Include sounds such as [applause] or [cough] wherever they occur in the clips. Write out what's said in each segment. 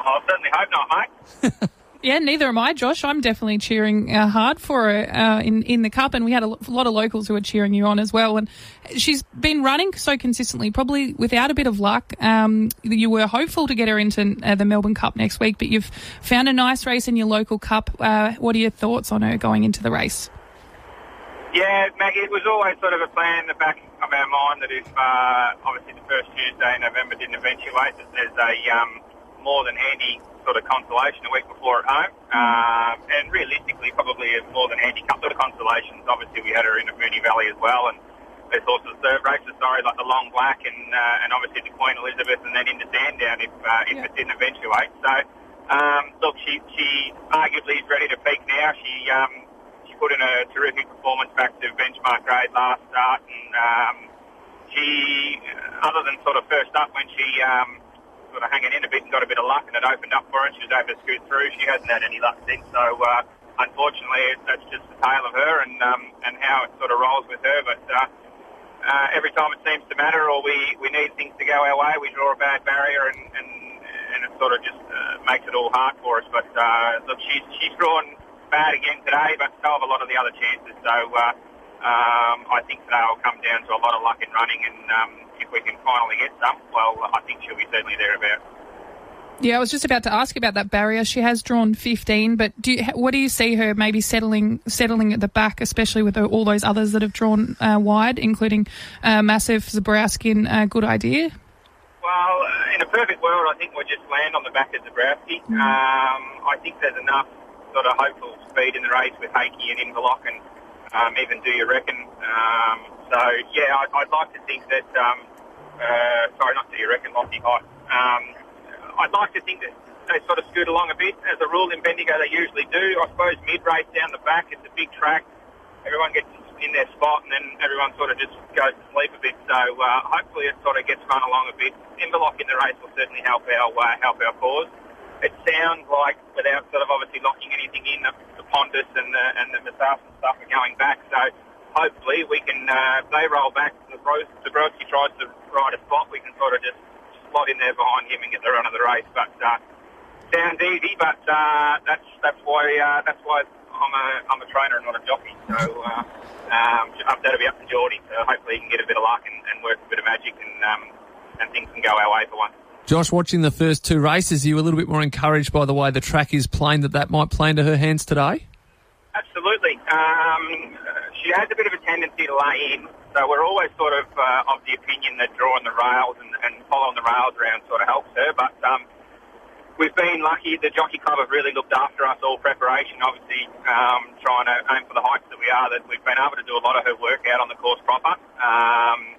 I certainly hope not, mate. [laughs] Yeah, neither am I, Josh. I'm definitely cheering uh, hard for her uh, in in the cup, and we had a lot of locals who were cheering you on as well. And she's been running so consistently, probably without a bit of luck. Um, you were hopeful to get her into uh, the Melbourne Cup next week, but you've found a nice race in your local cup. Uh, what are your thoughts on her going into the race? Yeah, Maggie, it was always sort of a plan in the back of our mind that if uh, obviously the first Tuesday in November didn't eventuate, that there's a um, more than handy sort of consolation a week before at home. Um, and realistically, probably a more than handy couple of consolations. Obviously, we had her in at Moonee Valley as well, and there's also third races, sorry, like the Long Black and uh, and obviously the Queen Elizabeth, and then into Sandown if uh, if Yeah. it didn't eventuate. So, um, look, she she arguably is ready to peak now. She um, she put in a terrific performance back to benchmark grade last start, and um, she, other than sort of first up when she um, sort of hanging in a bit and got a bit of luck and it opened up for her and she was able to scoot through. She hasn't had any luck since. So uh, unfortunately, that's just the tale of her and um, and how it sort of rolls with her. But uh, uh, every time it seems to matter or we, we need things to go our way, we draw a bad barrier and and, and it sort of just uh, makes it all hard for us. But uh, look, she's she's drawn bad again today, but so have a lot of the other chances. So. Uh, um, I think today will come down to a lot of luck in running, and um, if we can finally get some, well, I think she'll be certainly thereabouts. Yeah, I was just about to ask about that barrier. She has drawn 15, but do you, what do you see her maybe settling settling at the back, especially with all those others that have drawn uh, wide, including uh, Massive, Zabrowski, uh, Good Idea? Well, uh, in a perfect world, I think we'll just land on the back of Zabrowski. Um, I think there's enough sort of hopeful speed in the race with Hakey and Inverlock and um, even Do You Reckon. Um, so, yeah, I'd, I'd like to think that, um, uh, sorry, not Do You Reckon, Lofty Heights. Um, I'd like to think that they sort of scoot along a bit. As a rule in Bendigo, they usually do. I suppose mid-race down the back, it's a big track. Everyone gets in their spot and then everyone sort of just goes to sleep a bit. So uh, hopefully it sort of gets run along a bit. Inverlock in the race will certainly help our uh, help our cause. It sounds like, without sort of obviously locking anything in, the, the Pondus and the and the Massas and stuff are going back. So hopefully we can. Uh, they roll back. The Zabrowski tries to ride a spot. We can sort of just slot in there behind him and get the run of the race. But uh, sounds easy, but uh, that's that's why uh, that's why I'm a I'm a trainer and not a jockey. So uh, um, that'll be up to Geordie. So hopefully he can get a bit of luck and, and work a bit of magic and um, and things can go our way for once. Josh, watching the first two races, you a little bit more encouraged by the way the track is playing that that might play into her hands today? Absolutely. Um, she has a bit of a tendency to lay in, so we're always sort of uh, of the opinion that drawing the rails and, and following the rails around sort of helps her. But um, we've been lucky. The jockey club have really looked after us all preparation. Obviously, um, trying to aim for the heights that we are. That we've been able to do a lot of her work out on the course proper. Um,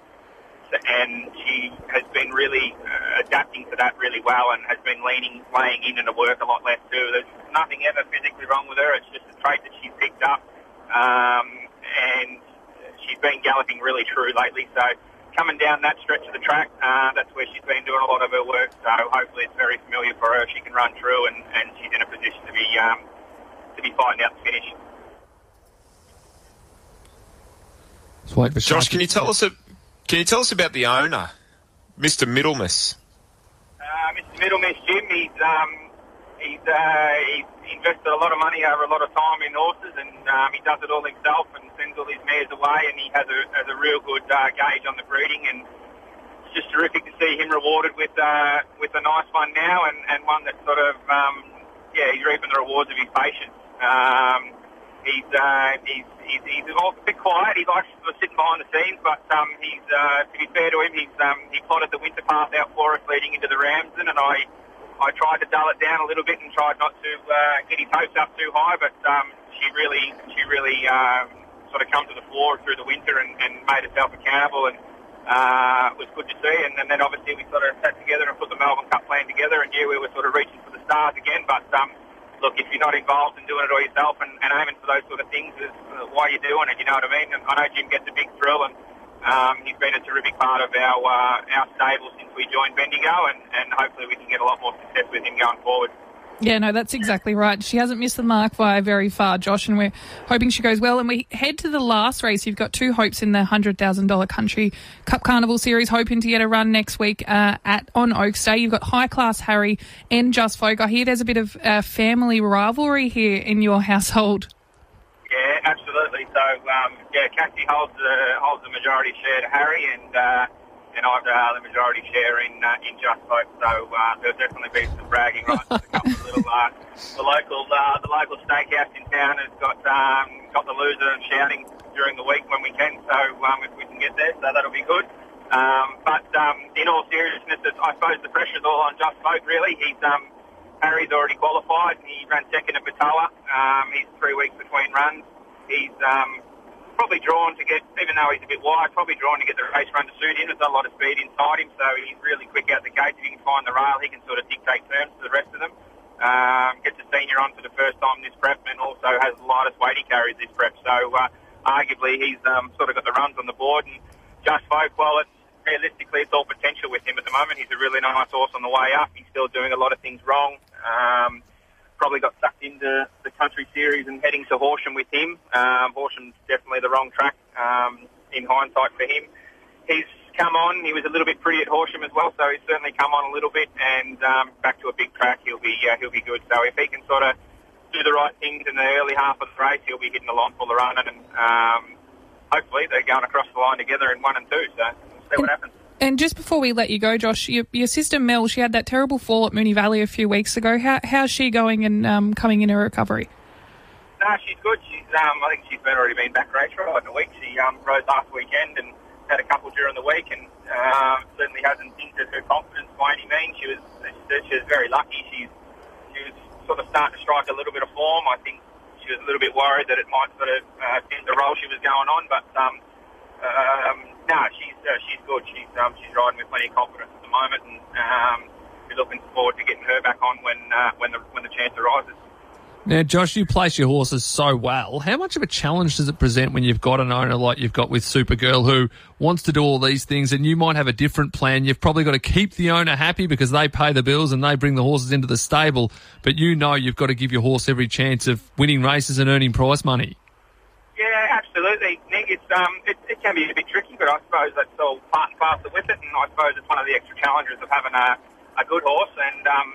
and she has been really uh, adapting to that really well and has been leaning, laying in and to work a lot less too. There's nothing ever physically wrong with her. It's just a trait that she's picked up, um, and she's been galloping really true lately. So coming down that stretch of the track, uh, that's where she's been doing a lot of her work. So hopefully it's very familiar for her. She can run through, and, and she's in a position to be um, to be fighting out the finish. Let's wait for Josh, can you tell us a, can you tell us about the owner, Mr. Middlemiss? Uh, Mr. Middlemiss Jim, he's um, he's uh, he's invested a lot of money over a lot of time in horses, and um, he does it all himself and sends all his mares away, and he has a has a real good uh, gauge on the breeding, and it's just terrific to see him rewarded with uh, with a nice one now, and, and one that sort of um, yeah, he's reaping the rewards of his patience. Um, he's, uh, he's he's he's a bit quiet. He likes sort of sitting behind the scenes, but um, he's uh, to be fair to him, he's um, he plotted the winter path out for us leading into the Ramsden, and I I tried to dull it down a little bit and tried not to uh, get his hopes up too high, but um, she really she really um, sort of come to the floor through the winter and, and made herself accountable and. Uh, it was good to see, and, and then obviously we sort of sat together and put the Melbourne Cup plan together, and yeah, we were sort of reaching for the stars again. But um, look, if you're not involved in doing it all yourself and, and aiming for those sort of things, is uh, why you're doing it. You know what I mean? And I know Jim gets a big thrill, and um, he's been a terrific part of our uh, our stable since we joined Bendigo, and, and hopefully we can get a lot more success with him going forward. Yeah, no, that's exactly right. She hasn't missed the mark by very far, Josh, and we're hoping she goes well. And we head to the last race. You've got two hopes in the $100,000 Country Cup Carnival Series, hoping to get a run next week uh, at on Oaks Day. You've got High Class Harry and Just Folk. I hear there's a bit of uh, family rivalry here in your household. Yeah, absolutely. So, um, yeah, Cassie holds the holds the majority share to Harry, and uh, and I've uh, the majority share in uh, in Just Folk. So uh, there'll definitely be some bragging rights. a couple of little uh, the local uh, the local steakhouse in town has got um, got the loser shouting during the week when we can. So um, if we can get there, so that'll be good. Um, but um, in all seriousness, I suppose the pressure's all on Just Folk. Really, he's um, Harry's already qualified. He ran second at Batoa. Um, he's three weeks between runs. He's um, probably drawn to get, even though he's a bit wide, probably drawn to get the race run to suit him. There's a lot of speed inside him, so he's really quick out the gate. If he can find the rail, he can sort of dictate terms to the rest of them. Um, gets a senior on for the first time this prep, and also has the lightest weight he carries this prep. So uh, arguably, he's um, sort of got the runs on the board. And just folk, well, it's realistically, it's all potential with him at the moment. He's a really nice horse on the way up. He's still doing a lot of things wrong. Um, probably got sucked into the country series and heading to Horsham with him. Um, Horsham's definitely the wrong track um, in hindsight for him. He's come on. He was a little bit pretty at Horsham as well, so he's certainly come on a little bit. And um, back to a big track, he'll be uh, he'll be good. So if he can sort of do the right things in the early half of the race, he'll be hitting the line for the run, and um, hopefully they're going across the line together in one and two. So we'll see what happens. And just before we let you go, Josh, your, your sister Mel, she had that terrible fall at Moonee Valley a few weeks ago. How, how's she going and um, coming in her recovery? No, she's good. She's um, I think she's been already been back race riding a week. She um, rode last weekend and had a couple during the week, and um, certainly hasn't injured her confidence by any means. She was she was very lucky. She's she was sort of starting to strike a little bit of form. I think she was a little bit worried that it might sort of uh, the role she was going on, but um, um, no, she's uh, she's good. She's um, she's riding with plenty of confidence at the moment, and um, we're looking forward to getting her back on when uh, when the when the chance arises. Now, Josh, you place your horses so well. How much of a challenge does it present when you've got an owner like you've got with Supergirl who wants to do all these things and you might have a different plan? You've probably got to keep the owner happy because they pay the bills and they bring the horses into the stable, but you know you've got to give your horse every chance of winning races and earning prize money. Absolutely, Nick. It's um, it, it can be a bit tricky, but I suppose that's all part and parcel with it, and I suppose it's one of the extra challenges of having a, a good horse and um,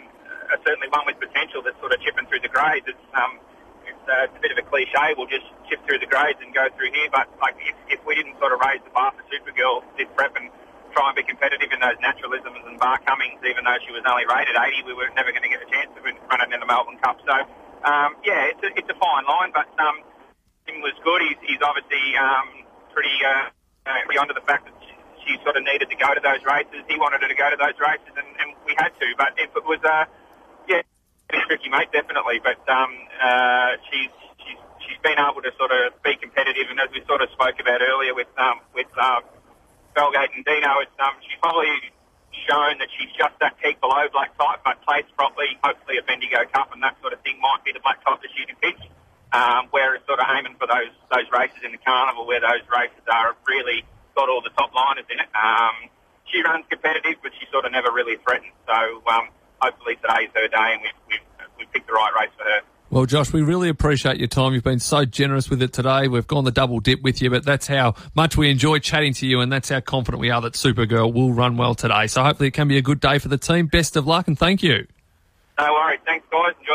uh, certainly one with potential that's sort of chipping through the grades. It's um, it's, uh, it's a bit of a cliche. We'll just chip through the grades and go through here, but like if, if we didn't sort of raise the bar for Supergirl this prep and try and be competitive in those naturalisms and Bart Cummings, even though she was only rated 80, we were never going to get a chance of running in the Melbourne Cup. So um, yeah, it's a, it's a fine line, but um, him was good. He's, he's obviously um, pretty uh, uh, pretty onto the fact that she, sort of needed to go to those races. He wanted her to go to those races, and, and we had to. But if it was uh, yeah, tricky, mate, definitely. But um, uh, she's she's she's been able to sort of be competitive, and as we sort of spoke about earlier with um, with um, Belgate and Dino, it's um, she's probably shown that she's just that peak below black type, but placed properly. Hopefully, a Bendigo Cup and that sort of thing might be the black type that she can pitch. Um, it's sort of aiming for those those races in the carnival, where those races are really got all the top liners in it. Um, she runs competitive, but she sort of never really threatened. So um, hopefully today's her day, and we've, we've, we've picked the right race for her. Well, Josh, we really appreciate your time. You've been so generous with it today. We've gone the double dip with you, but that's how much we enjoy chatting to you, and that's how confident we are that Supergirl will run well today. So hopefully it can be a good day for the team. Best of luck, and thank you. No worries. Thanks, guys. Enjoy the